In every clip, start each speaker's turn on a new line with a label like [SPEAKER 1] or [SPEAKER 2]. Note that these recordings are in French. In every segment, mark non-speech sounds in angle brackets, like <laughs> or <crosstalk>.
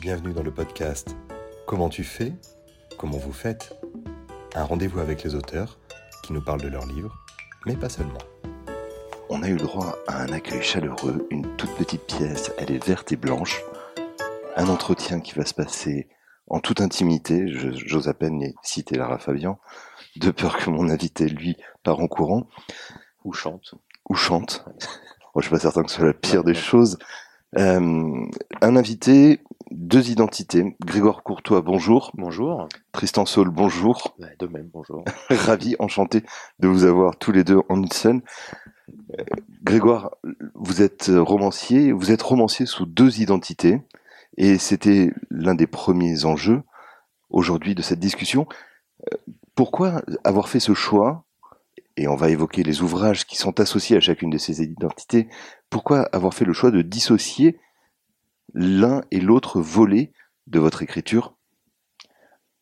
[SPEAKER 1] Bienvenue dans le podcast Comment tu fais Comment vous faites Un rendez-vous avec les auteurs qui nous parlent de leurs livres, mais pas seulement.
[SPEAKER 2] On a eu le droit à un accueil chaleureux, une toute petite pièce, elle est verte et blanche. Un entretien qui va se passer en toute intimité, j'ose à peine citer Lara Fabian, de peur que mon invité, lui, part en courant.
[SPEAKER 3] Ou chante.
[SPEAKER 2] Ou chante. <laughs> Je suis pas certain que ce soit la pire des choses. Euh, un invité, deux identités. Grégoire Courtois, bonjour.
[SPEAKER 3] Bonjour.
[SPEAKER 2] Tristan Saul, bonjour.
[SPEAKER 3] De même, bonjour. <laughs>
[SPEAKER 2] Ravi, enchanté de vous avoir tous les deux en une scène. Euh, Grégoire, vous êtes romancier, vous êtes romancier sous deux identités, et c'était l'un des premiers enjeux aujourd'hui de cette discussion. Euh, pourquoi avoir fait ce choix et on va évoquer les ouvrages qui sont associés à chacune de ces identités, pourquoi avoir fait le choix de dissocier l'un et l'autre volet de votre écriture?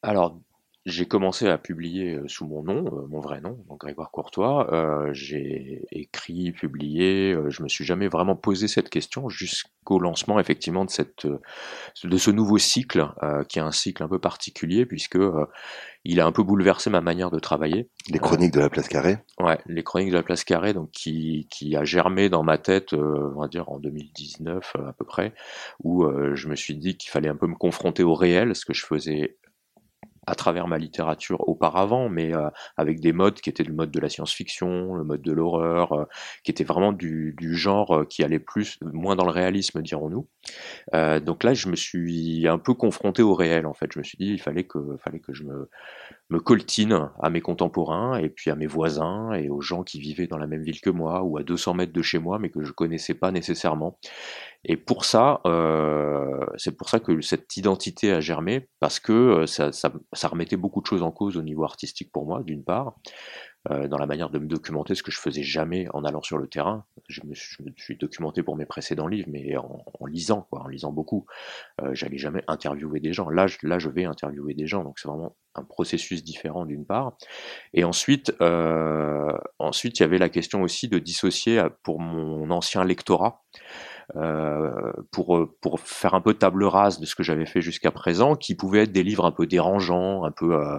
[SPEAKER 3] Alors, j'ai commencé à publier euh, sous mon nom, euh, mon vrai nom, donc Grégoire Courtois. Euh, j'ai écrit, publié. je me suis jamais vraiment posé cette question jusqu'au lancement effectivement de cette, de ce nouveau cycle, qui est un cycle un peu particulier puisque il a un peu bouleversé ma manière de travailler.
[SPEAKER 2] Les chroniques de la place carrée.
[SPEAKER 3] Ouais, les chroniques de la place carrée, donc qui, qui a germé dans ma tête, on va dire en 2019 à peu près, où je me suis dit qu'il fallait un peu me confronter au réel, ce que je faisais à travers ma littérature auparavant, mais euh, avec des modes qui étaient le mode de la science-fiction, le mode de l'horreur, euh, qui était vraiment du, du, genre euh, qui allait plus, moins dans le réalisme, dirons-nous. donc là, je me suis un peu confronté au réel, en fait. Je me suis dit, il fallait que, fallait que je me, me coltine à mes contemporains et puis à mes voisins et aux gens qui vivaient dans la même ville que moi ou à 200 mètres de chez moi, mais que je connaissais pas nécessairement. Et pour ça, euh, c'est pour ça que cette identité a germé, parce que euh, ça, ça, remettait beaucoup de choses en cause au niveau artistique pour moi, d'une part, dans la manière de me documenter, ce que je faisais jamais en allant sur le terrain. Je me, suis documenté pour mes précédents livres, mais en, lisant, quoi, en lisant beaucoup. Euh, J'allais jamais interviewer des gens. Là, je, là, je vais interviewer des gens, donc c'est vraiment un processus différent d'une part. Et ensuite, euh, ensuite, il y avait la question aussi de dissocier pour mon ancien lectorat. Euh, pour, pour faire un peu table rase de ce que j'avais fait jusqu'à présent, qui pouvaient être des livres un peu dérangeants, un peu, euh,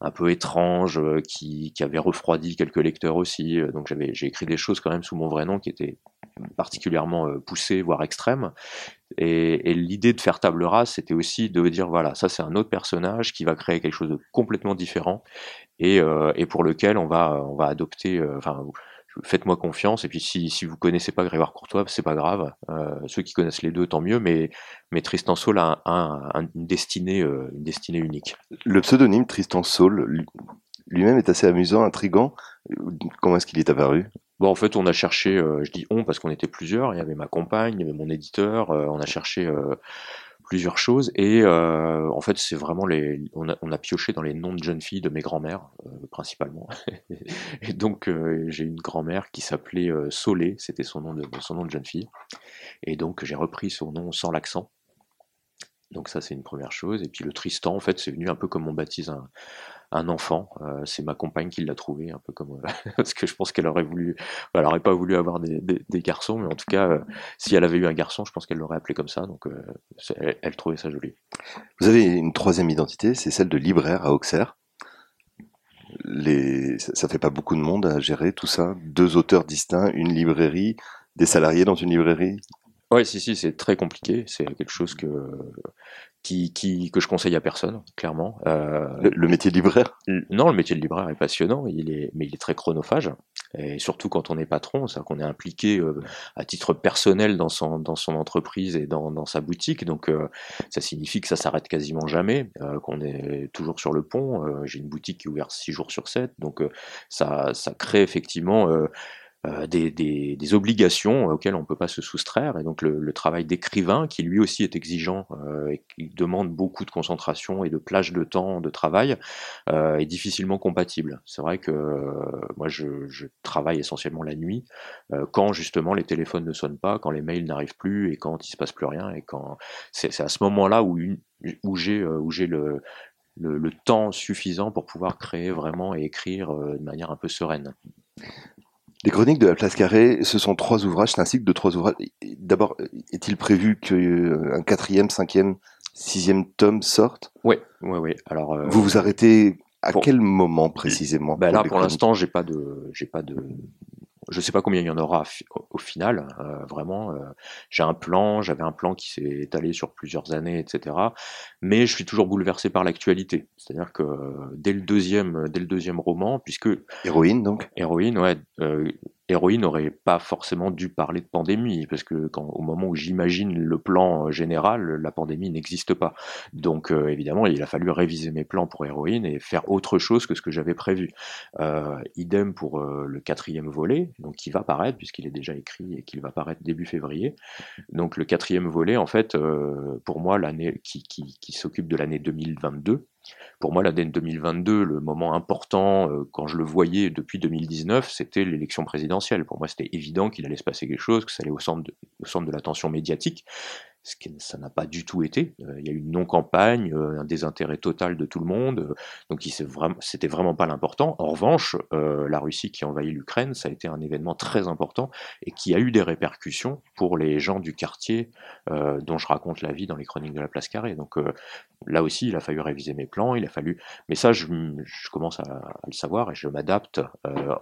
[SPEAKER 3] un peu étrange, euh, qui, qui avait refroidi quelques lecteurs aussi. Euh, donc j'avais, j'ai écrit des choses quand même sous mon vrai nom qui étaient particulièrement euh, poussées, voire extrêmes. Et, et l'idée de faire table rase, c'était aussi de dire voilà, ça c'est un autre personnage qui va créer quelque chose de complètement différent et, et pour lequel on va, on va adopter, enfin faites-moi confiance. Et puis si, si vous connaissez pas Grégoire Courtois, c'est pas grave. Euh, ceux qui connaissent les deux, tant mieux. Mais, mais Tristan Saul a, un, une, destinée, euh, une destinée unique.
[SPEAKER 2] Le pseudonyme Tristan Saul lui-même est assez amusant, intrigant. Comment est-ce qu'il est apparu?
[SPEAKER 3] Bon, en fait, on a cherché, euh, je dis on parce qu'on était plusieurs. Il y avait ma compagne, il y avait mon éditeur. on a cherché plusieurs choses et euh, en fait c'est vraiment les on a, pioché dans les noms de jeunes filles de mes grands-mères euh, principalement. <laughs> Et donc euh, j'ai une grand-mère qui s'appelait Solé c'était son nom de son nom de jeune fille. Et donc j'ai repris son nom sans l'accent. Donc ça c'est une première chose. Et puis le Tristan en fait c'est venu un peu comme on baptise un, un enfant. Euh, c'est ma compagne qui l'a trouvé, un peu comme euh, <laughs> parce que je pense qu'elle aurait voulu, elle aurait pas voulu avoir des, garçons, mais en tout cas, euh, si elle avait eu un garçon, je pense qu'elle l'aurait appelé comme ça. Donc, elle, trouvait ça joli.
[SPEAKER 2] Vous avez une troisième identité, c'est celle de libraire à Auxerre. Les... Ça fait pas beaucoup de monde à gérer tout ça. Deux auteurs distincts, une librairie, des salariés dans une librairie.
[SPEAKER 3] Ouais, si, si, c'est très compliqué. C'est quelque chose que qui, qui, que je conseille à personne, clairement.
[SPEAKER 2] Euh, le, métier de libraire?
[SPEAKER 3] Non, le métier de libraire est passionnant, il est, mais il est très chronophage. Et surtout quand on est patron, c'est-à-dire qu'on est impliqué euh, à titre personnel dans son, dans son entreprise et dans, dans sa boutique. Donc euh, ça signifie que ça s'arrête quasiment jamais, qu'on est toujours sur le pont. J'ai une boutique qui est ouverte 6 jours sur 7. Donc ça, ça crée effectivement des, des, des, obligations auxquelles on ne peut pas se soustraire. Et donc le, le travail d'écrivain, qui lui aussi est exigeant euh, et qui demande beaucoup de concentration et de plage de temps de travail, euh, est difficilement compatible. C'est vrai que moi je, je, travaille essentiellement la nuit, quand justement les téléphones ne sonnent pas, quand les mails n'arrivent plus et quand il se passe plus rien. Et quand c'est à ce moment-là où, j'ai où j'ai le, le, temps suffisant pour pouvoir créer vraiment et écrire de manière un peu sereine.
[SPEAKER 2] Les chroniques de la place carrée, ce sont trois ouvrages, c'est un cycle de trois ouvrages. D'abord, est-il prévu qu'un quatrième, cinquième, sixième tome sorte?
[SPEAKER 3] Oui, oui, oui. Alors,
[SPEAKER 2] vous vous arrêtez à quel moment précisément
[SPEAKER 3] ben Là, pour l'instant, j'ai pas de, j'ai pas de, je ne sais pas combien il y en aura au final, euh, vraiment. Euh, j'ai un plan, j'avais un plan qui s'est étalé sur plusieurs années, etc. Mais je suis toujours bouleversé par l'actualité. C'est-à-dire que dès le deuxième, dès le deuxième roman, puisque
[SPEAKER 2] héroïne donc?
[SPEAKER 3] Héroïne, ouais. Euh, héroïne n'aurait pas forcément dû parler de pandémie, parce que au moment où j'imagine le plan général, la pandémie n'existe pas. Donc euh, évidemment, il a fallu réviser mes plans pour héroïne et faire autre chose que ce que j'avais prévu. Euh, idem pour euh, le quatrième volet, donc qui va paraître, puisqu'il est déjà écrit et qu'il va paraître début février. Donc le quatrième volet, en fait, pour moi, l'année qui, qui, qui s'occupe de l'année 2022, pour moi, l'année 2022, le moment important, euh, quand je le voyais depuis 2019, c'était l'élection présidentielle. Pour moi, c'était évident qu'il allait se passer quelque chose, que ça allait au centre de l'attention médiatique ce qui, ça n'a pas du tout été. Euh, il y a eu une non-campagne, euh, un désintérêt total de tout le monde, donc c'était vraiment pas l'important. En revanche, la Russie qui envahit l'Ukraine, ça a été un événement très important et qui a eu des répercussions pour les gens du quartier dont je raconte la vie dans les chroniques de la place carrée. Donc là aussi, il a fallu réviser mes plans, il a fallu. Mais ça, je, je commence à, à, le savoir et je m'adapte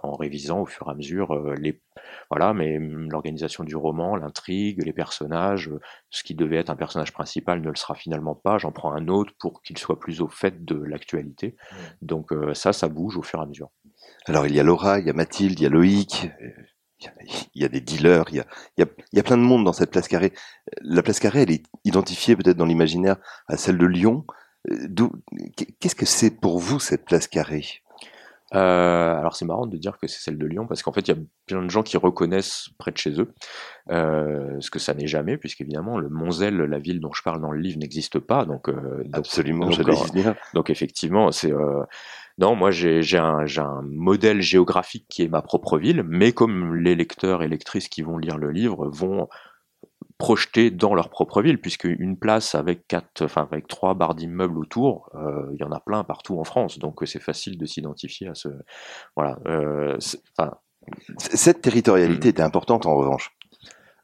[SPEAKER 3] en révisant au fur et à mesure les voilà, mais l'organisation du roman, l'intrigue, les personnages, ce qui devait être un personnage principal ne le sera finalement pas. J'en prends un autre pour qu'il soit plus au fait de l'actualité. Donc euh, ça, ça bouge au fur et à mesure.
[SPEAKER 2] Alors il y a Laura, il y a Mathilde, il y a Loïc, il y a des dealers, il y a, il y a, plein de monde dans cette place carrée. La place carrée, elle est identifiée peut-être dans l'imaginaire à celle de Lyon. Euh, qu'est-ce que c'est pour vous cette place carrée?
[SPEAKER 3] Euh, alors c'est marrant de dire que c'est celle de Lyon parce qu'en fait il y a plein de gens qui reconnaissent près de chez eux, euh, ce que ça n'est jamais puisqu'évidemment le Monzel, la ville dont je parle dans le livre, n'existe pas. Donc, euh,
[SPEAKER 2] absolument,
[SPEAKER 3] donc, donc, donc effectivement c'est non, moi j'ai un, un, modèle géographique qui est ma propre ville, mais comme les lecteurs et lectrices qui vont lire le livre vont projetés dans leur propre ville, puisque une place avec quatre, enfin avec trois barres d'immeubles autour, euh, il y en a plein partout en France, donc euh, c'est facile de s'identifier à ce, voilà. Euh,
[SPEAKER 2] Cette territorialité mm. était importante en revanche.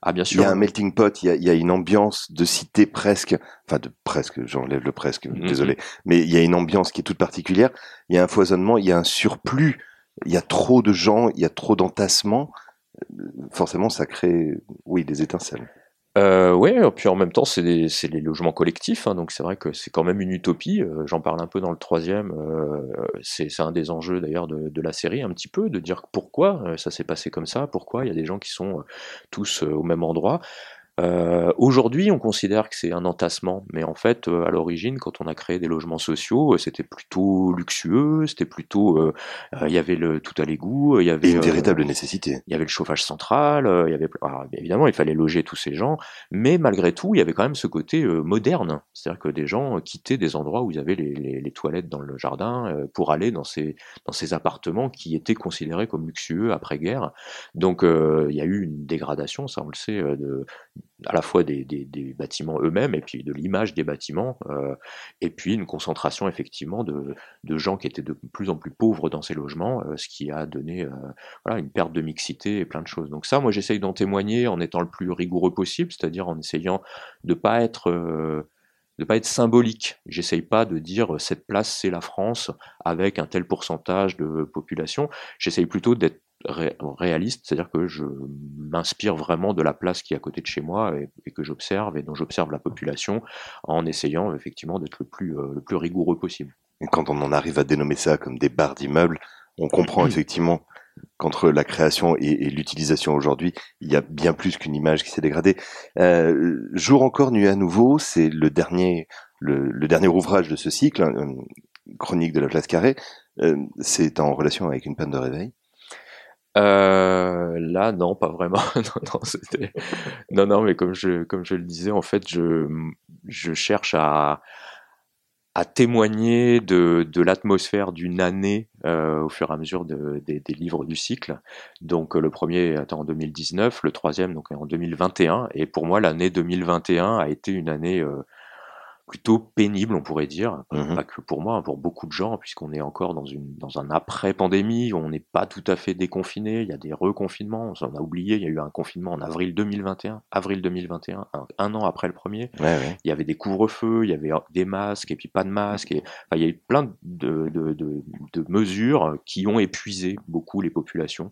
[SPEAKER 3] Ah bien sûr.
[SPEAKER 2] Il y a un melting pot, il y a, il y a une ambiance de cité presque, enfin de presque, j'enlève le presque, mm-hmm. désolé, mais il y a une ambiance qui est toute particulière. Il y a un foisonnement, il y a un surplus, il y a trop de gens, il y a trop d'entassements. Forcément, ça crée, oui, des étincelles.
[SPEAKER 3] Euh, oui, puis en même temps, c'est les logements collectifs, hein, donc c'est vrai que c'est quand même une utopie. Euh, j'en parle un peu dans le troisième. Euh, c'est un des enjeux d'ailleurs de, de, la série, un petit peu, de dire pourquoi euh, ça s'est passé comme ça, pourquoi il y a des gens qui sont tous au même endroit. Euh, Aujourd'hui, on considère que c'est un entassement, mais en fait, euh, à l'origine, quand on a créé des logements sociaux, euh, c'était plutôt luxueux, c'était plutôt, euh, il y avait le tout à l'égout, il y avait
[SPEAKER 2] une véritable nécessité.
[SPEAKER 3] Il y avait le chauffage central, il y avait, évidemment, il fallait loger tous ces gens, mais malgré tout, il y avait quand même ce côté moderne, c'est-à-dire que des gens quittaient des endroits où il y avait les, les, les toilettes dans le jardin pour aller dans ces dans ces appartements qui étaient considérés comme luxueux après guerre. Donc, il y a eu une dégradation, ça on le sait, de à la fois des, des, bâtiments eux-mêmes et puis de l'image des bâtiments, euh, et puis une concentration effectivement de, de, gens qui étaient de plus en plus pauvres dans ces logements, euh, ce qui a donné euh, voilà, une perte de mixité et plein de choses. Donc ça, moi j'essaye d'en témoigner en étant le plus rigoureux possible, c'est-à-dire en essayant de pas être de pas être symbolique. J'essaye pas de dire cette place c'est la France avec un tel pourcentage de population. J'essaye plutôt d'être réaliste, c'est-à-dire que je m'inspire vraiment de la place qui est à côté de chez moi et, que j'observe et dont j'observe la population en essayant effectivement d'être le plus, euh, le plus rigoureux possible.
[SPEAKER 2] Et quand on en arrive à dénommer ça comme des barres d'immeubles, on comprend effectivement qu'entre la création et, l'utilisation aujourd'hui, il y a bien plus qu'une image qui s'est dégradée. Euh, Jour encore, nuit à nouveau, c'est le dernier, le, dernier ouvrage de ce cycle, hein, Chronique de la place carrée. Euh, c'est en relation avec une panne de réveil.
[SPEAKER 3] Euh, là, non, pas vraiment. <laughs> non, non, mais comme je, comme je le disais, en fait, je, je cherche à, à témoigner de, de l'atmosphère d'une année euh, au fur et à mesure de, des, livres du cycle. Donc, le premier est en 2019, le troisième donc en 2021. Et pour moi, l'année 2021 a été une année euh, plutôt pénible, on pourrait dire,
[SPEAKER 2] Mhm.
[SPEAKER 3] pas que pour moi, hein, pour beaucoup de gens, puisqu'on est encore dans, une, dans un après-pandémie, on n'est pas tout à fait déconfiné, il y a des reconfinements, on s'en a oublié, il y a eu un confinement en avril 2021, avril 2021, un, un an après le premier,
[SPEAKER 2] Ouais, ouais.
[SPEAKER 3] il y avait des couvre-feux, il y avait des masques et puis pas de masques, et, enfin, il y a eu plein de, de, de, de mesures qui ont épuisé beaucoup les populations.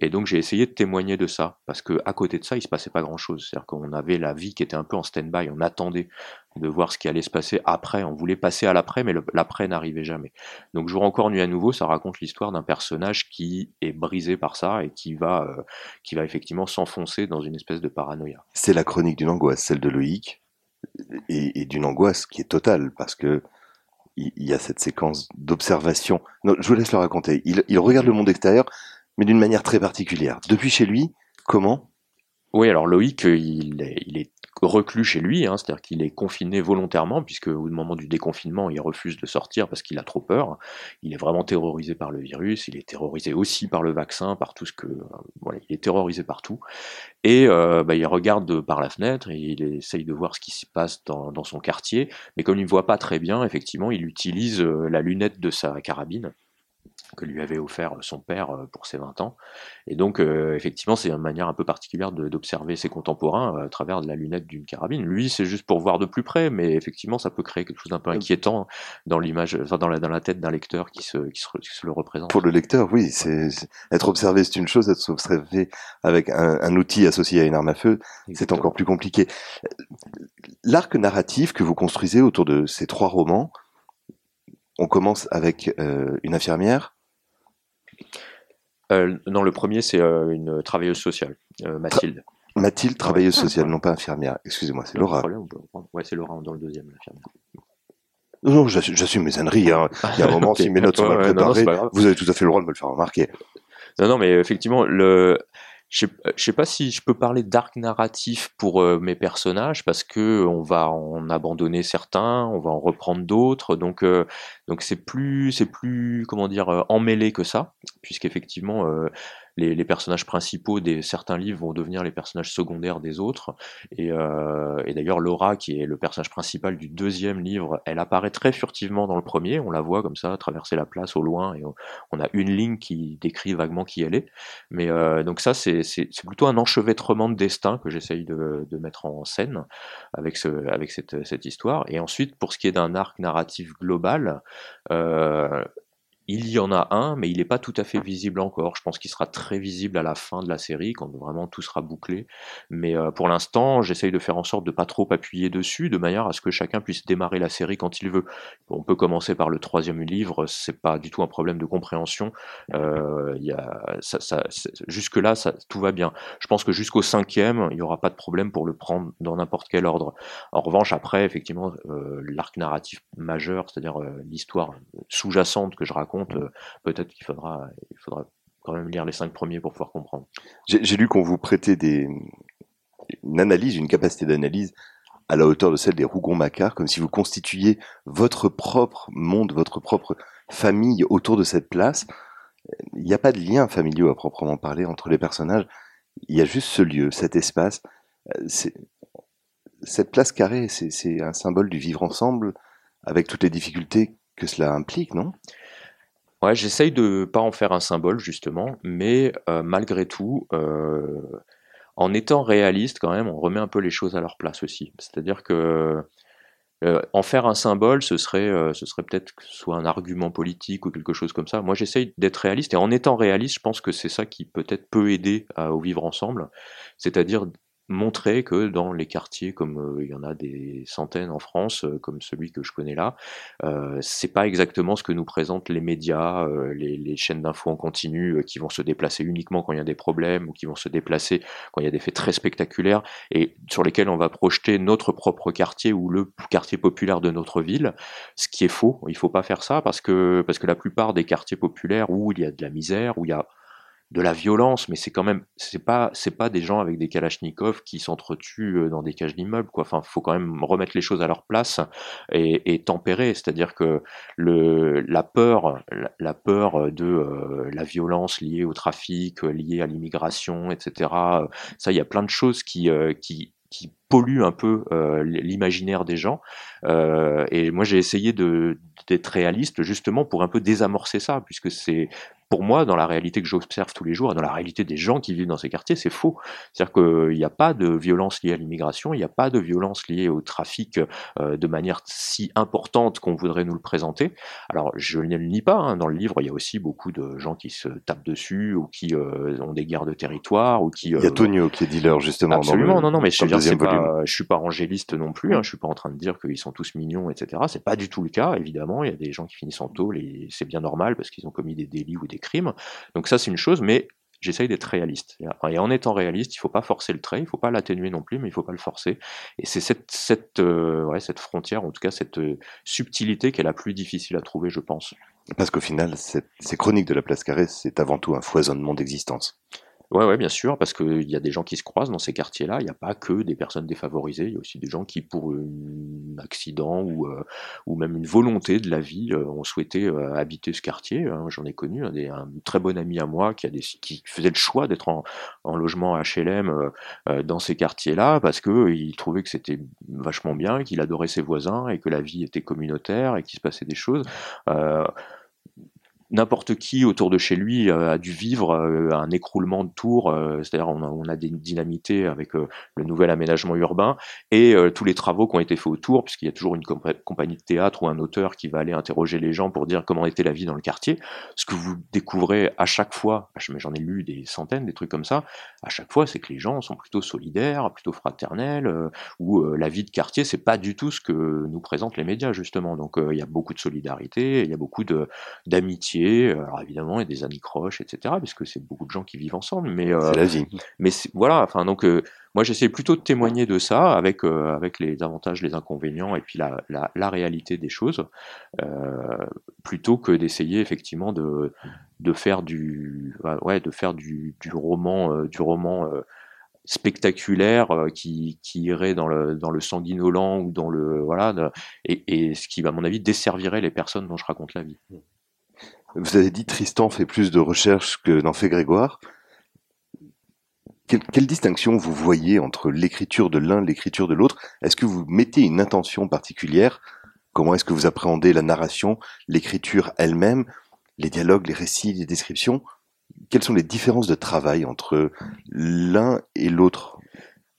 [SPEAKER 3] Et donc j'ai essayé de témoigner de ça, parce que à côté de ça, il se passait pas grand-chose. C'est-à-dire qu'on avait la vie qui était un peu en stand-by, on attendait de voir ce qui allait se passer après, on voulait passer à l'après, mais l'après n'arrivait jamais. Donc Jour encore nuit à nouveau, ça raconte l'histoire d'un personnage qui est brisé par ça et qui va, euh, qui va effectivement s'enfoncer dans une espèce de paranoïa.
[SPEAKER 2] C'est la chronique d'une angoisse, celle de Loïc, et, d'une angoisse qui est totale, parce que il y a cette séquence d'observation. Je vous laisse le raconter. Il regarde le monde extérieur, mais d'une manière très particulière. Depuis chez lui, comment
[SPEAKER 3] Oui, alors Loïc, euh, il est, il reclus chez lui, hein, c'est-à-dire qu'il est confiné volontairement, puisque au moment du déconfinement, il refuse de sortir parce qu'il a trop peur. Il est vraiment terrorisé par le virus, il est terrorisé aussi par le vaccin, par tout ce que... euh, Voilà, il est terrorisé partout. Et euh, bah, il regarde par la fenêtre il essaye de voir ce qui se passe dans, son quartier, mais comme il ne voit pas très bien, effectivement, il utilise la lunette de sa carabine que lui avait offert son père euh, pour ses 20 ans. Et donc, euh, effectivement, c'est une manière un peu particulière d'observer ses contemporains euh, à travers de la lunette d'une carabine. Lui, c'est juste pour voir de plus près, mais effectivement, ça peut créer quelque chose d'un peu inquiétant dans l'image, enfin, dans la, dans la tête d'un lecteur qui se, qui, se, qui se le représente.
[SPEAKER 2] Pour le lecteur, oui, c'est être observé, c'est une chose. Être observé avec un, un outil associé à une arme à feu, c'est encore plus compliqué. L'arc narratif que vous construisez autour de ces trois romans, on commence avec euh, une infirmière,
[SPEAKER 3] Euh, non, le premier, c'est euh, une travailleuse sociale, euh, Mathilde.
[SPEAKER 2] Mathilde, travailleuse sociale, non pas infirmière. Excusez-moi, c'est Laura.
[SPEAKER 3] problème, on peut reprendre. Ouais, c'est Laura dans le deuxième, l'infirmière.
[SPEAKER 2] Non, non, j'assume mes âneries. Hein. Il y a un moment, <laughs> si mes notes sont mal
[SPEAKER 3] ouais, non, non,
[SPEAKER 2] préparées, vous avez tout à fait le droit de me le faire remarquer.
[SPEAKER 3] Non, non, mais effectivement, le, je sais, je sais pas si je peux parler d'arc narratif pour euh, mes personnages parce que on va en abandonner certains, on va en reprendre d'autres, donc euh, donc c'est plus c'est plus comment dire euh, emmêlé que ça, puisqu'effectivement euh, les, personnages principaux des certains livres vont devenir les personnages secondaires des autres, et, euh, et d'ailleurs Laura qui est le personnage principal du deuxième livre, elle apparaît très furtivement dans le premier, on la voit comme ça traverser la place au loin et on, a une ligne qui décrit vaguement qui elle est. Mais euh, donc ça, c'est plutôt un enchevêtrement de destin que j'essaye de, mettre en scène avec, ce, avec cette, cette histoire. Et ensuite, pour ce qui est d'un arc narratif global, euh, il y en a un, mais il n'est pas tout à fait visible encore. Je pense qu'il sera très visible à la fin de la série, quand vraiment tout sera bouclé. Mais euh, pour l'instant, j'essaye de faire en sorte de pas trop appuyer dessus, de manière à ce que chacun puisse démarrer la série quand il veut. On peut commencer par le troisième livre, c'est pas du tout un problème de compréhension. Euh, jusque là, tout va bien. Je pense que jusqu'au cinquième, il n'y aura pas de problème pour le prendre dans n'importe quel ordre. En revanche, après, effectivement, euh, l'arc narratif majeur, c'est-à-dire l'histoire sous-jacente que je raconte, euh, peut-être qu'il faudra, il faudra quand même lire les cinq premiers pour pouvoir comprendre.
[SPEAKER 2] J'ai lu qu'on vous prêtait une analyse, une capacité d'analyse à la hauteur de celle des Rougon-Macquart, comme si vous constituiez votre propre monde, votre propre famille autour de cette place. Il n'y a pas de lien familiaux à proprement parler entre les personnages. Il y a juste ce lieu, cet espace. Cette place carrée, c'est un symbole du vivre ensemble, avec toutes les difficultés que cela implique, non?
[SPEAKER 3] Ouais, j'essaye de pas en faire un symbole justement, mais euh, malgré tout, euh, en étant réaliste quand même, on remet un peu les choses à leur place aussi. C'est-à-dire que euh, en faire un symbole, ce serait, euh, ce serait peut-être soit un argument politique ou quelque chose comme ça. Moi, j'essaye d'être réaliste et en étant réaliste, je pense que c'est ça qui peut-être peut aider à- au vivre ensemble, c'est-à-dire montrer que dans les quartiers, comme euh, il y en a des centaines en France, euh, comme celui que je connais là, euh, c'est pas exactement ce que nous présentent les médias, les, les chaînes d'infos en continu qui vont se déplacer uniquement quand il y a des problèmes ou qui vont se déplacer quand il y a des faits très spectaculaires et sur lesquels on va projeter notre propre quartier ou le quartier populaire de notre ville, ce qui est faux. Il faut pas faire ça parce que parce que la plupart des quartiers populaires où il y a de la misère, où il y a de la violence, mais c'est quand même, c'est pas, c'est pas des gens avec des kalachnikovs qui s'entretuent euh, dans des cages d'immeubles, quoi. Enfin, faut quand même remettre les choses à leur place et, et tempérer, c'est-à-dire que le, la peur, la, peur de euh, la violence liée au trafic, euh, liée à l'immigration, etc. euh, Ça, il y a plein de choses qui, euh, qui qui un peu l'imaginaire des gens. et moi, j'ai essayé d'être réaliste justement pour un peu désamorcer ça, puisque c'est pour moi, dans la réalité que j'observe tous les jours, dans la réalité des gens qui vivent dans ces quartiers, c'est faux. C'est-à-dire qu'il n'y a pas de violence liée à l'immigration, il n'y a pas de violence liée au trafic euh, de manière si importante qu'on voudrait nous le présenter. Alors, je ne le nie pas, hein. dans le livre, il y a aussi beaucoup de gens qui se tapent dessus ou qui euh, ont des guerres de territoire ou qui...
[SPEAKER 2] il y a euh, Tonio qui est dealer, justement.
[SPEAKER 3] Absolument, non, non, mais je ne suis pas angéliste non plus, hein. je suis pas en train de dire qu'ils sont tous mignons, etc. C'est pas du tout le cas, évidemment. Il y a des gens qui finissent en tôle et c'est bien normal parce qu'ils ont commis des délits ou des crimes. Donc ça, c'est une chose, mais j'essaye d'être réaliste. Et en étant réaliste, il ne faut pas forcer le trait, il ne faut pas l'atténuer non plus, mais il ne faut pas le forcer. Et c'est cette, euh, frontière, en tout cas cette euh, subtilité qui est la plus difficile à trouver, je pense.
[SPEAKER 2] Parce qu'au final, ces chroniques de la place carrée, c'est avant tout un foisonnement d'existence.
[SPEAKER 3] Ouais, ouais, bien sûr, parce qu'il y a des gens qui se croisent dans ces quartiers-là. Il n'y a pas que des personnes défavorisées. Il y a aussi des gens qui, pour un accident ou, euh, ou même une volonté de la vie, euh, ont souhaité euh, habiter ce quartier. Hein. J'en ai connu un, des, un, très bon ami à moi qui, a des, qui faisait le choix d'être en, en, logement HLM dans ces quartiers-là parce que il trouvait que c'était vachement bien, qu'il adorait ses voisins et que la vie était communautaire et qu'il se passait des choses n'importe qui autour de chez lui euh, a dû vivre euh, un écroulement de tours, euh, c'est-à-dire on a, des dynamités avec le nouvel aménagement urbain et tous les travaux qui ont été faits autour, puisqu'il y a toujours une compagnie de théâtre ou un auteur qui va aller interroger les gens pour dire comment était la vie dans le quartier. Ce que vous découvrez à chaque fois, mais j'en ai lu des centaines, des trucs comme ça, à chaque fois, c'est que les gens sont plutôt solidaires, plutôt fraternels, ou la vie de quartier, c'est pas du tout ce que nous présentent les médias justement. Donc il y a beaucoup de solidarité, il y a beaucoup de d'amitié alors évidemment, il y a des anicroches, etc., puisque c'est beaucoup de gens qui vivent ensemble. Mais
[SPEAKER 2] euh, la vie.
[SPEAKER 3] Mais voilà, enfin donc euh, moi j'essaie plutôt de témoigner de ça avec euh, avec les avantages, les inconvénients et puis la, la, la réalité des choses, plutôt que d'essayer effectivement de de faire du ouais de faire du, du roman du roman spectaculaire qui, qui irait dans le, dans le sanguinolent ou dans le voilà et, et ce qui à mon avis desservirait les personnes dont je raconte la vie.
[SPEAKER 2] Vous avez dit Tristan fait plus de recherches que n'en fait Grégoire. Quelle, distinction vous voyez entre l'écriture de l'un et l'écriture de l'autre? Est-ce que vous mettez une intention particulière? Comment est-ce que vous appréhendez la narration, l'écriture elle-même, les dialogues, les récits, les descriptions? Quelles sont les différences de travail entre l'un et l'autre?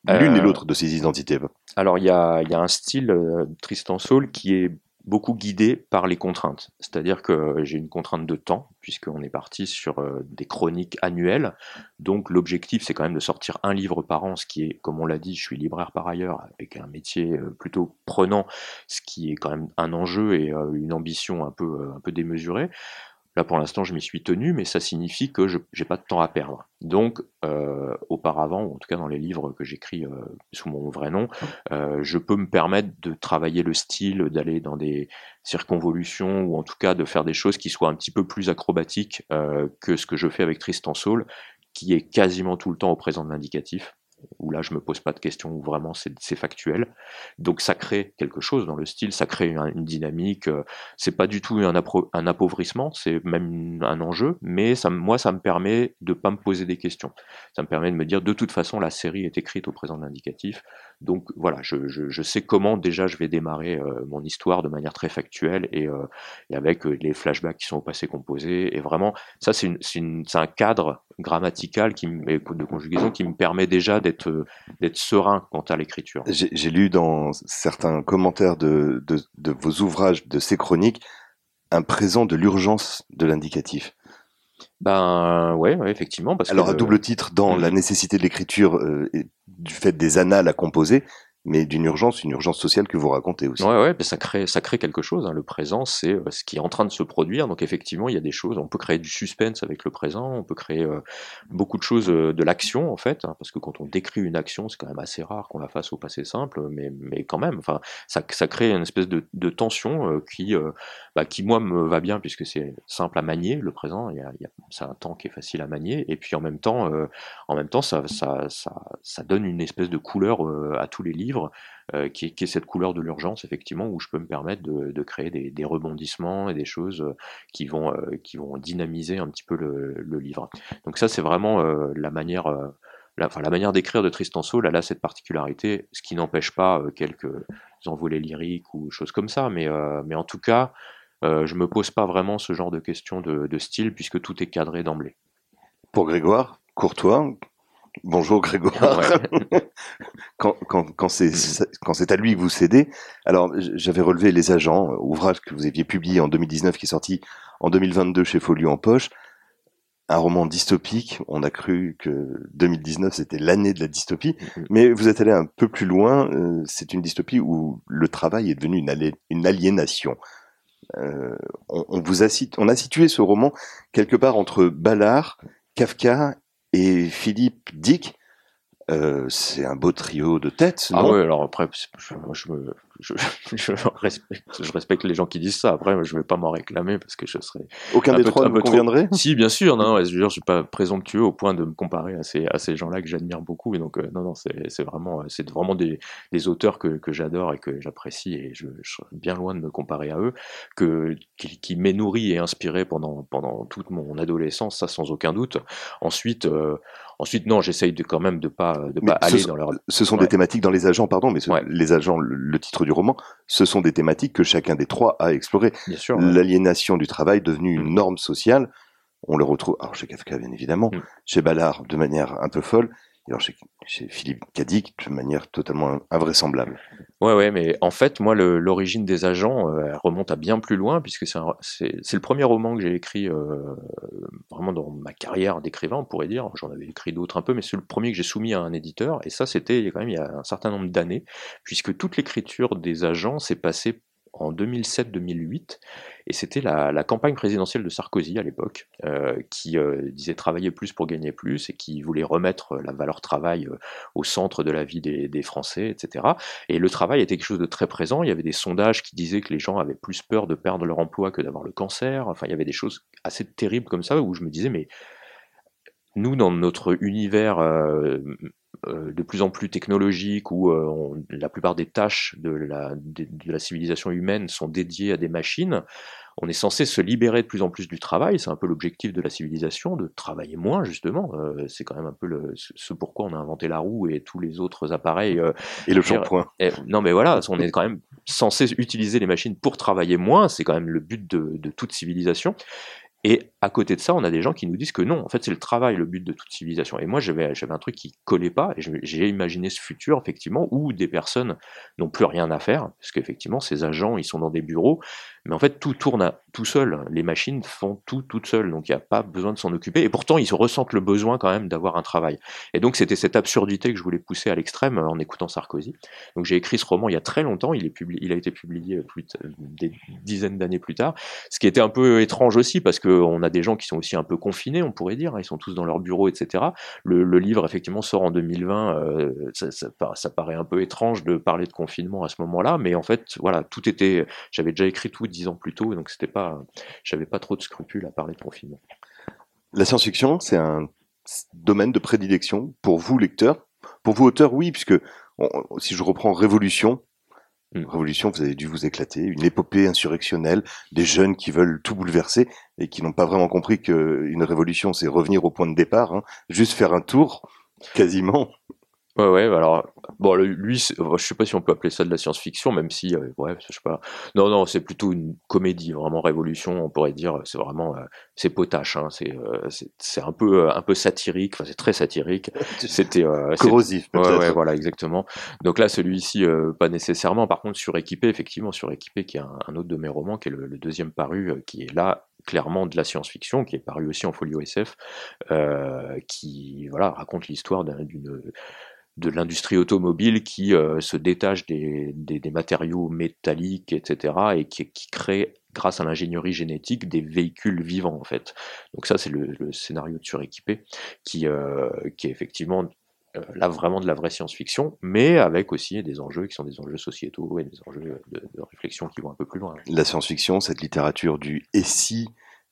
[SPEAKER 2] L'une et euh, l'autre de ces identités.
[SPEAKER 3] Alors il y a, y a, un style euh, Tristan Saul qui est beaucoup guidé par les contraintes. C'est-à-dire que j'ai une contrainte de temps, puisqu'on est parti sur euh, des chroniques annuelles. Donc l'objectif, c'est quand même de sortir un livre par an, ce qui est, comme on l'a dit, je suis libraire par ailleurs, avec un métier euh, plutôt prenant, ce qui est quand même un enjeu et euh, une ambition un peu, un peu démesurée. Pour l'instant, je m'y suis tenu, mais ça signifie que je n'ai pas de temps à perdre. Donc, euh, auparavant, ou en tout cas dans les livres que j'écris euh, sous mon vrai nom, euh, je peux me permettre de travailler le style, d'aller dans des circonvolutions, ou en tout cas de faire des choses qui soient un petit peu plus acrobatiques que ce que je fais avec Tristan Saul, qui est quasiment tout le temps au présent de l'indicatif où là je me pose pas de questions, où vraiment c'est factuel. Donc ça crée quelque chose dans le style, ça crée une, dynamique. Euh, c'est pas du tout un, appauvrissement, c'est même un enjeu, mais moi ça me permet de pas me poser des questions. Ça me permet de me dire de toute façon la série est écrite au présent de l'indicatif, donc voilà, je, sais comment déjà je vais démarrer euh, mon histoire de manière très factuelle et, euh, avec les flashbacks qui sont au passé composé. Et vraiment, ça c'est un cadre grammatical qui, de conjugaison qui me permet déjà d'être euh, d'être serein quant à l'écriture.
[SPEAKER 2] J'ai lu dans certains commentaires de, de, de, vos ouvrages, de ces chroniques, un présent de l'urgence de l'indicatif.
[SPEAKER 3] Ben ouais, ouais, effectivement. Parce
[SPEAKER 2] Alors à double titre, dans la nécessité de l'écriture euh, du fait des annales à composer, mais d'une urgence, une urgence sociale que vous racontez aussi.
[SPEAKER 3] Ouais, ouais, ça crée, ça crée quelque chose. Hein. Le présent, c'est euh, ce qui est en train de se produire. Donc effectivement, il y a des choses. On peut créer du suspense avec le présent. On peut créer euh, beaucoup de choses euh, de l'action en fait, hein, parce que quand on décrit une action, c'est quand même assez rare qu'on la fasse au passé simple, mais, mais quand même, enfin, ça, ça crée une espèce de, de tension qui, bah, qui moi me va bien puisque c'est simple à manier. Le présent, il y a, il y a c'est un temps qui est facile à manier, et puis en même temps, en même temps, ça, ça, ça, ça donne une espèce de couleur à tous les livres euh, qui, est, cette couleur de l'urgence, effectivement, où je peux me permettre de, créer des, rebondissements et des choses euh, qui vont, euh, qui vont dynamiser un petit peu le, livre. Donc ça, c'est vraiment la manière enfin, la manière d'écrire de Tristan Saul, elle a cette particularité, ce qui n'empêche pas quelques envolées lyriques ou choses comme ça, mais, mais en tout cas, je me pose pas vraiment ce genre de questions de style puisque tout est cadré d'emblée.
[SPEAKER 2] Pour Grégoire, Courtois, Bonjour Grégoire. <laughs> quand, quand, quand c'est à lui que vous cédez, alors j'avais relevé Les Agents, ouvrage que vous aviez publié en 2019 qui est sorti en 2022 chez Folio en poche, un roman dystopique. On a cru que 2019 c'était l'année de la dystopie, mm-hmm. mais vous êtes allé un peu plus loin. Euh, c'est une dystopie où le travail est devenu une, une aliénation. Euh, on, on, vous a, on a situé ce roman quelque part entre Ballard, Kafka et Philippe Dick, euh, c'est un beau trio de tête.
[SPEAKER 3] Ah ouais, alors après, je, moi, je, me, je, <laughs> je, respecte, je respecte les gens qui disent ça. Après, je vais pas m'en réclamer parce que je serais.
[SPEAKER 2] Aucun des trois ne me conviendrait?
[SPEAKER 3] Si, bien sûr. Non, je je suis pas présomptueux au point de me comparer à ces, à ces gens-là que j'admire beaucoup. Et donc, euh, non, non, c'est vraiment, c'est vraiment des, des auteurs que, que j'adore et que j'apprécie. Et je, je, suis bien loin de me comparer à eux, que, qui, qui m'est nourri et inspiré pendant, pendant toute mon adolescence, ça sans aucun doute. Ensuite, euh, Ensuite, non, j'essaye de quand même de pas de pas aller dans leur.
[SPEAKER 2] Ce sont des thématiques dans les agents, pardon, mais les agents, le, titre du roman, ce sont des thématiques que chacun des trois a explorées.
[SPEAKER 3] Bien sûr.
[SPEAKER 2] L'aliénation du travail devenue une mm. norme sociale. On le retrouve, alors chez Kafka bien évidemment, mm. chez Ballard de manière un peu folle, alors chez, Philippe Cadic de manière totalement invraisemblable.
[SPEAKER 3] Ouais, ouais, mais en fait, moi, l'origine des agents euh, remonte à bien plus loin, puisque c'est le premier roman que j'ai écrit euh, vraiment dans ma carrière d'écrivain, on pourrait dire. J'en avais écrit d'autres un peu, mais c'est le premier que j'ai soumis à un éditeur, et ça, c'était quand même il y a un certain nombre d'années, puisque toute l'écriture des agents s'est passée en 2007-2008, et c'était la, campagne présidentielle de Sarkozy à l'époque, euh, qui euh, disait travailler plus pour gagner plus, et qui voulait remettre la valeur travail euh, au centre de la vie des, Français, etc. Et le travail était quelque chose de très présent, il y avait des sondages qui disaient que les gens avaient plus peur de perdre leur emploi que d'avoir le cancer, enfin il y avait des choses assez terribles comme ça, où je me disais, mais nous, dans notre univers de plus en plus technologique où euh, la plupart des tâches de la, de, la, civilisation humaine sont dédiées à des machines, on est censé se libérer de plus en plus du travail. C'est un peu l'objectif de la civilisation, de travailler moins justement. Euh, c'est quand même un peu le, ce pourquoi on a inventé la roue et tous les autres appareils.
[SPEAKER 2] et le shampoing.
[SPEAKER 3] Non mais voilà, on est quand même censé utiliser les machines pour travailler moins. C'est quand même le but de, de toute civilisation. Et à côté de ça, on a des gens qui nous disent que non, en fait, c'est le travail le but de toute civilisation. Et moi, j'avais, un truc qui collait pas, et j'ai imaginé ce futur, effectivement, où des personnes n'ont plus rien à faire, parce qu'effectivement, ces agents, ils sont dans des bureaux, mais en fait, tout tourne tout seul. Les machines font tout toutes seules, donc il n'y a pas besoin de s'en occuper. Et pourtant, ils se ressentent le besoin quand même d'avoir un travail. Et donc, c'était cette absurdité que je voulais pousser à l'extrême euh, en écoutant Sarkozy. Donc, j'ai écrit ce roman il y a très longtemps. Il, est publié, il a été publié plus des dizaines d'années plus tard. Ce qui était un peu étrange aussi, parce qu'on a des gens qui sont aussi un peu confinés, on pourrait dire. Ils sont tous dans leur bureau, etc. Le, livre, effectivement, sort en 2020. Euh, ça, ça, ça, paraît un peu étrange de parler de confinement à ce moment-là, mais en fait, voilà, tout était. J'avais déjà écrit tout dix ans plus tôt, donc c'était pas, j'avais pas trop de scrupules à parler de confinement.
[SPEAKER 2] La science-fiction, c'est un domaine de prédilection pour vous, lecteurs. Pour vous, auteurs, oui, puisque si je reprends Révolution, hmm. Révolution, vous avez dû vous éclater, une épopée insurrectionnelle, des jeunes qui veulent tout bouleverser et qui n'ont pas vraiment compris qu'une révolution, c'est revenir au point de départ, hein. juste faire un tour, quasiment.
[SPEAKER 3] Ouais, ouais, alors, bon, lui, je sais pas si on peut appeler ça de la science-fiction, même si, euh, ouais, je sais pas. Non, non, c'est plutôt une comédie, vraiment révolution, on pourrait dire. C'est vraiment, euh, c'est potache, hein, c'est, euh, c'est un peu, un peu satirique, enfin, c'est très satirique. <laughs>
[SPEAKER 2] C'était corrosif.
[SPEAKER 3] Ouais, ouais, voilà, exactement. Donc là, celui-ci, pas nécessairement. Par contre, suréquipé, effectivement, suréquipé, qui est un, autre de mes romans, qui est le, le deuxième paru, qui est là clairement de la science-fiction, qui est paru aussi en folio SF, qui voilà raconte l'histoire d'une de l'industrie automobile qui euh, se détache des, des, matériaux métalliques, etc., et qui, qui crée, grâce à l'ingénierie génétique, des véhicules vivants, en fait. Donc ça, c'est le, scénario de suréquipé, qui, euh, qui est effectivement euh, là vraiment de la vraie science-fiction, mais avec aussi des enjeux qui sont des enjeux sociétaux et des enjeux de, réflexion qui vont un peu plus loin.
[SPEAKER 2] La science-fiction, cette littérature du « et si »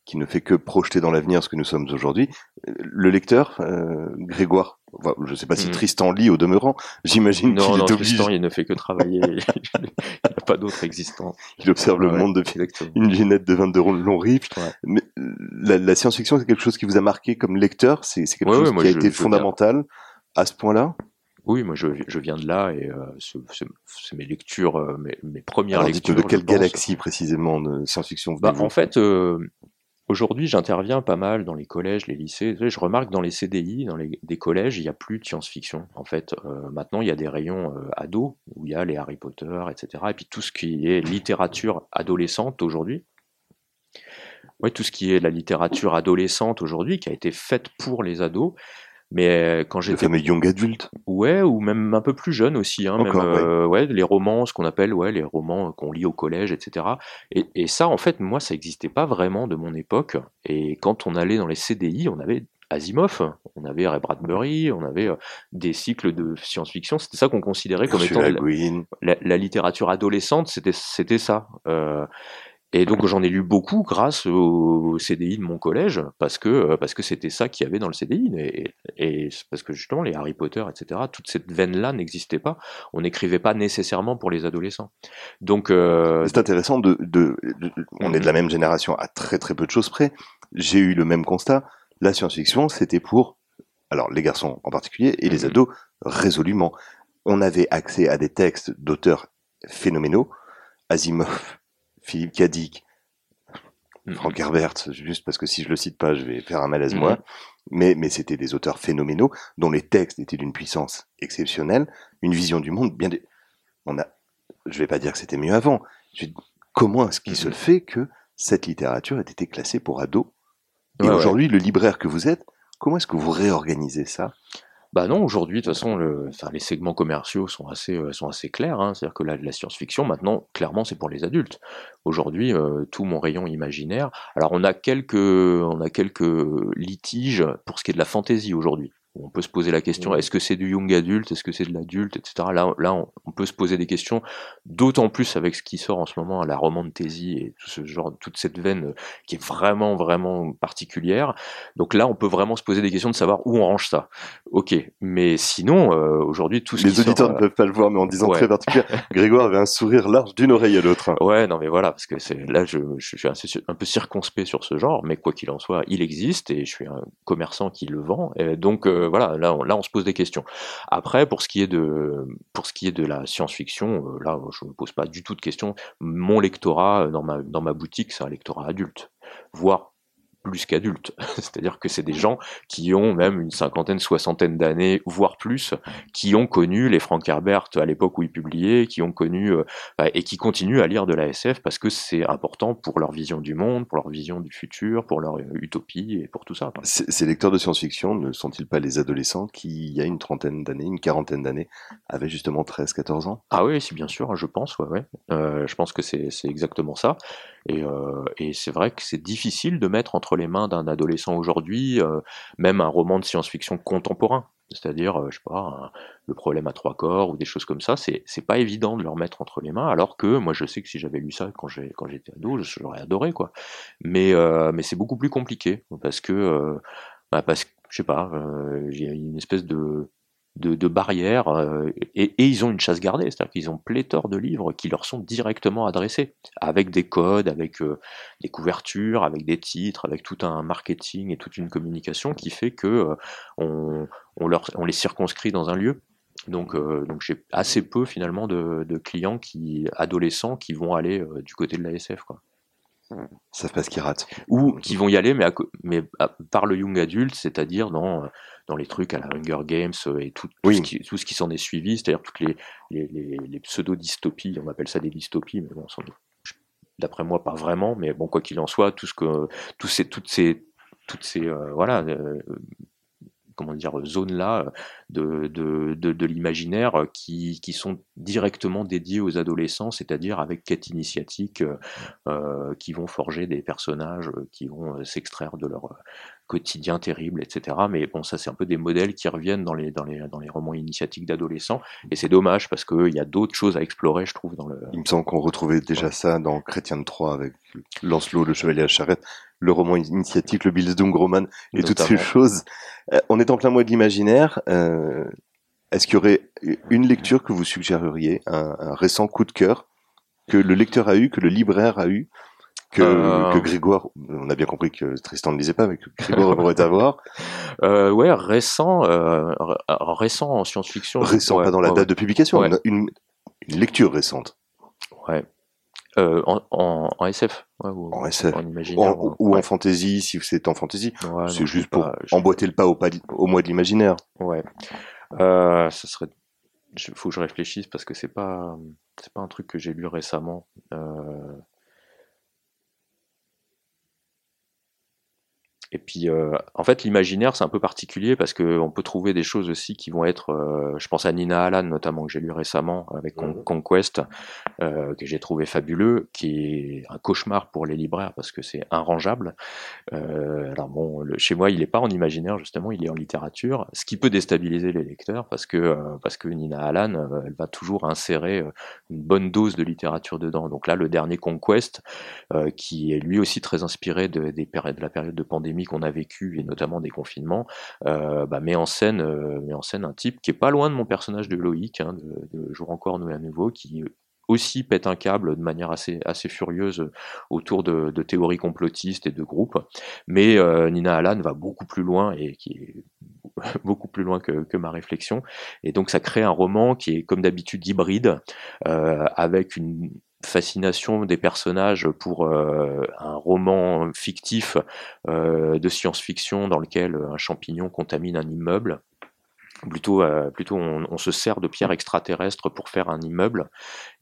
[SPEAKER 2] qui ne fait que projeter dans l'avenir ce que nous sommes aujourd'hui. Le lecteur, euh, Grégoire, je ne sais pas si mm. Tristan lit au demeurant, j'imagine qu'il est obligé.
[SPEAKER 3] Tristan, il ne fait que travailler, <laughs> il n'a pas d'autre existence.
[SPEAKER 2] Il observe le monde depuis une lunette de 22 long rifle. Mais la, science-fiction, c'est quelque chose qui vous a marqué comme lecteur, c'est quelque chose qui a été fondamental à ce point-là?
[SPEAKER 3] Oui, moi je, je, viens de là et euh, c'est mes lectures, euh, mes, mes, premières
[SPEAKER 2] Alors,
[SPEAKER 3] lectures.
[SPEAKER 2] De quelle galaxie précisément de science-fiction
[SPEAKER 3] bah, En fait, euh, aujourd'hui j'interviens pas mal dans les collèges, les lycées. Je remarque dans les CDI, dans les des collèges, il n'y a plus de science-fiction. En fait, euh, maintenant il y a des rayons euh, ados où il y a les Harry Potter, etc. Et puis tout ce qui est littérature adolescente aujourd'hui. Ouais, tout ce qui est la littérature adolescente aujourd'hui, qui a été faite pour les ados, mais euh, quand j'étais.
[SPEAKER 2] Le fameux young adulte.
[SPEAKER 3] Ouais, ou même un peu plus jeune aussi. Hein,
[SPEAKER 2] Encore,
[SPEAKER 3] même, euh, ouais. les romans, ce qu'on appelle ouais, les romans qu'on lit au collège, etc. Et, et ça, en fait, moi, ça n'existait pas vraiment de mon époque. Et quand on allait dans les CDI, on avait Asimov, on avait Ray Bradbury, on avait euh, des cycles de science-fiction. C'était ça qu'on considérait comme étant la, la littérature adolescente. C'était c'était ça. Euh, et donc j'en ai lu beaucoup grâce au CDI de mon collège parce que euh, parce que c'était ça qu'il y avait dans le CDI et, et parce que justement les Harry Potter etc toute cette veine là n'existait pas on n'écrivait pas nécessairement pour les adolescents donc euh,
[SPEAKER 2] C'est intéressant de, de, de- on est de la même génération à très très peu de choses près. J'ai eu le même constat. La science-fiction, c'était pour, alors les garçons en particulier et les
[SPEAKER 3] Mhm.
[SPEAKER 2] ados résolument. On avait accès à des textes d'auteurs phénoménaux, Asimov, Philippe Cadic,
[SPEAKER 3] Mhm.
[SPEAKER 2] Frank Herbert, juste parce que si je le cite pas, je vais faire un malaise
[SPEAKER 3] Mhm.
[SPEAKER 2] moi. Mais, mais c'était des auteurs phénoménaux dont les textes étaient d'une puissance exceptionnelle, une vision du monde bien. On a, je vais pas dire que c'était mieux avant. Je- Comment est-ce qu'il se
[SPEAKER 3] Mhm.
[SPEAKER 2] fait que cette littérature ait été classée pour ados? Et
[SPEAKER 3] Ouais, ouais.
[SPEAKER 2] aujourd'hui, le libraire que vous êtes, comment est-ce que vous réorganisez ça?
[SPEAKER 3] Bah non, aujourd'hui, de toute façon, le, les segments commerciaux sont assez, euh, sont assez clairs. Hein. C'est-à-dire que la, la science-fiction, maintenant, clairement, c'est pour les adultes. Aujourd'hui, euh, tout mon rayon imaginaire. Alors, on a quelques, on a quelques litiges pour ce qui est de la fantaisie aujourd'hui. On peut se poser la question est-ce que c'est du young adulte, est-ce que c'est de l'adulte, etc. Là, là, on, on peut se poser des questions, d'autant plus avec ce qui sort en ce moment, la romantésie et tout ce genre, toute cette veine euh, qui est vraiment, vraiment particulière. Donc là, on peut vraiment se poser des questions de savoir où on range ça. Ok, mais sinon, euh, aujourd'hui, tout ce
[SPEAKER 2] Les
[SPEAKER 3] qui
[SPEAKER 2] auditeurs
[SPEAKER 3] sort,
[SPEAKER 2] ne peuvent pas le voir, mais en disant
[SPEAKER 3] ouais.
[SPEAKER 2] très particulier, <laughs> Grégoire avait un sourire large d'une oreille à l'autre.
[SPEAKER 3] euh, Ouais, non, mais voilà, parce que là, je, je suis un peu circonspect sur ce genre, mais quoi qu'il en soit, il existe et je suis un commerçant qui le vend. Et donc euh, voilà, là, on, se pose des questions. Après, pour ce qui est de, la science-fiction, euh, là, je me pose pas du tout de questions. Mon lectorat euh, dans ma dans ma boutique, c'est un lectorat adulte, voire plus qu'adulte. <laughs> C'est-à-dire que c'est des gens qui ont même une cinquantaine, soixantaine d'années, voire plus, qui ont connu les Frank Herbert à l'époque où ils publiaient, qui ont connu euh, euh, et qui continuent à lire de la SF parce que c'est important pour leur vision du monde, pour leur vision du futur, pour leur euh, utopie et pour tout ça.
[SPEAKER 2] Ces lecteurs de science-fiction ne sont-ils pas les adolescents qui, il y a une trentaine d'années, une quarantaine d'années, avaient justement 13-14 ans?
[SPEAKER 3] Ah oui, c'est bien sûr, je pense, ouais, ouais. Euh, je pense que c'est exactement ça. Et, euh, et c'est vrai que c'est difficile de mettre entre les mains d'un adolescent aujourd'hui, euh, même un roman de science-fiction contemporain. C'est-à-dire, euh, je sais pas, le problème à trois corps ou des choses comme ça, c'est pas évident de leur mettre entre les mains. Alors que moi, je sais que si j'avais lu ça quand j'étais ado, j'aurais adoré quoi. Mais euh, mais c'est beaucoup plus compliqué parce que euh, bah, parce je sais pas, euh, il y a une espèce de de, de barrières euh, et, et ils ont une chasse gardée, c'est-à-dire qu'ils ont pléthore de livres qui leur sont directement adressés, avec des codes, avec euh, des couvertures, avec des titres, avec tout un marketing et toute une communication qui fait que euh, on, on, leur, on les circonscrit dans un lieu. Donc, euh, donc j'ai assez peu finalement de, de clients qui adolescents qui vont aller euh, du côté de la SF quoi
[SPEAKER 2] Ça se passe qu'ils ratent.
[SPEAKER 3] ou qui vont y aller, mais, à mais à- par le young adulte, c'est-à-dire dans, dans les trucs à la Hunger Games euh, et tout, tout
[SPEAKER 2] Oui.
[SPEAKER 3] ce qui, tout ce qui s'en est suivi, c'est-à-dire toutes les, les, les, les pseudo-dystopies, on appelle ça des dystopies, mais bon, d'après moi, pas vraiment, mais bon, quoi qu'il en soit, tout ce que, tous ces, toutes ces, toutes ces, euh, voilà, euh, comment dire, zones-là de, de, de, de l'imaginaire qui, qui sont directement dédiées aux adolescents, c'est-à-dire avec quête initiatique, euh, euh, qui vont forger des personnages qui vont s'extraire de leur quotidien terrible, etc. Mais bon, ça c'est un peu des modèles qui reviennent dans les, dans les, dans les romans initiatiques d'adolescents, et c'est dommage parce qu'il y a d'autres choses à explorer, je trouve, dans le...
[SPEAKER 2] Il me semble qu'on retrouvait déjà ça dans Chrétien de Troyes avec Lancelot, le chevalier à la charrette, le roman initiatique, le Bildungsroman et toutes ces choses. Euh, on est en plein mois de l'imaginaire. Euh, Est-ce qu'il y aurait une lecture que vous suggéreriez, un, un récent coup de cœur que le lecteur a eu, que le libraire a eu que,
[SPEAKER 3] Euh.
[SPEAKER 2] que Grégoire, on a bien compris que Tristan ne lisait pas, mais que Grégoire <laughs> pourrait avoir.
[SPEAKER 3] Euh, ouais, récent, euh, récent en science-fiction.
[SPEAKER 2] Récent,
[SPEAKER 3] Ouais,
[SPEAKER 2] pas dans la
[SPEAKER 3] ouais,
[SPEAKER 2] date de publication, une, une- lecture récente.
[SPEAKER 3] Ouais. Euh, en, en, en SF. Ou,
[SPEAKER 2] En SF.
[SPEAKER 3] En imaginaire.
[SPEAKER 2] en, ou en fantasy, si c'est en fantasy. C'est juste pour
[SPEAKER 3] pas, je-
[SPEAKER 2] emboîter le pas au, au mois de l'imaginaire.
[SPEAKER 3] Ouais. Euh, ce serait. Il faut que je réfléchisse parce que c'est pas, c'est pas un truc que j'ai lu récemment. Euh, Et puis, euh, en fait, l'imaginaire, c'est un peu particulier parce qu'on peut trouver des choses aussi qui vont être. euh, je pense à Nina Allan, notamment, que j'ai lu récemment avec Con-
[SPEAKER 2] Mhm.
[SPEAKER 3] Conquest, euh, que j'ai trouvé fabuleux, qui est un cauchemar pour les libraires parce que c'est inrangeable. Euh, alors, bon, le- chez moi, il n'est pas en imaginaire, justement, il est en littérature, ce qui peut déstabiliser les lecteurs parce que, euh, parce que Nina Allan, euh, elle va toujours insérer une bonne dose de littérature dedans. Donc là, le dernier Conquest, euh, qui est lui aussi très inspiré de, des péri- de la période de pandémie qu'on a vécue et notamment des confinements, euh, bah, met en scène euh, met en scène un type qui est pas loin de mon personnage de Loïc, hein, de, Jour encore nous à nouveau, qui aussi pète un câble de manière assez assez furieuse autour de, théories complotistes et de groupes. Mais euh, Nina Allan va beaucoup plus loin et qui est <laughs> beaucoup plus loin que, que ma réflexion. Et donc ça crée un roman qui est comme d'habitude hybride, euh, avec une fascination des personnages pour euh, un roman fictif euh, de science-fiction dans lequel un champignon contamine un immeuble. Plutôt, euh, plutôt on, on se sert de pierres extraterrestres pour faire un immeuble,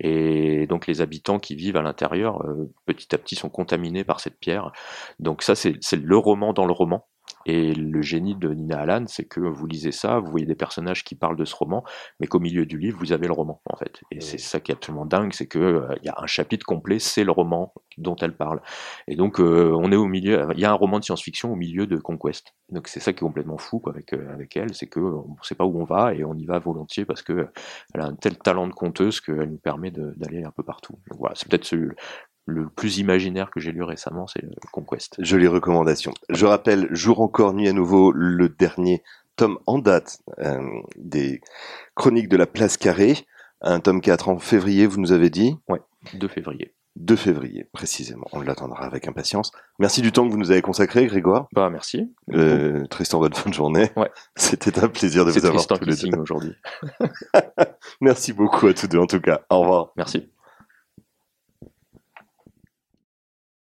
[SPEAKER 3] et donc les habitants qui vivent à l'intérieur, petit à petit, sont contaminés par cette pierre. Donc ça, c'est le roman dans le roman. Et le génie de Nina Allan, c'est que vous lisez ça, vous voyez des personnages qui parlent de ce roman, mais qu'au milieu du livre, vous avez le roman, en fait. Et c'est ça qui est absolument dingue, c'est que euh, y a un chapitre complet, c'est le roman dont elle parle. Et donc, euh, on est au milieu, il y a un roman de science-fiction au milieu de Conquest. Donc c'est ça qui est complètement fou quoi, avec, euh, avec elle, c'est que on sait pas où on va et on y va volontiers parce que elle a un tel talent de conteuse qu'elle nous permet d'aller un peu partout. Donc voilà, c'est peut-être le plus imaginaire que j'ai lu récemment, c'est euh, Conquest.
[SPEAKER 2] Jolie recommandation. Je rappelle, jour encore, nuit à nouveau, le dernier tome en date euh, des Chroniques de la Place Carrée. Un tome 4 en février, vous nous avez dit?
[SPEAKER 3] 2 février.
[SPEAKER 2] 2 février, précisément. On l'attendra avec impatience. Merci du temps que vous nous avez consacré, Grégoire.
[SPEAKER 3] Bah merci.
[SPEAKER 2] Euh, Tristan, bonne fin de journée.
[SPEAKER 3] Ouais. <laughs>
[SPEAKER 2] C'était un plaisir de vous avoir tous les deux.
[SPEAKER 3] aujourd'hui. <laughs>
[SPEAKER 2] Merci beaucoup à tous deux, en tout cas. Au revoir.
[SPEAKER 3] Merci.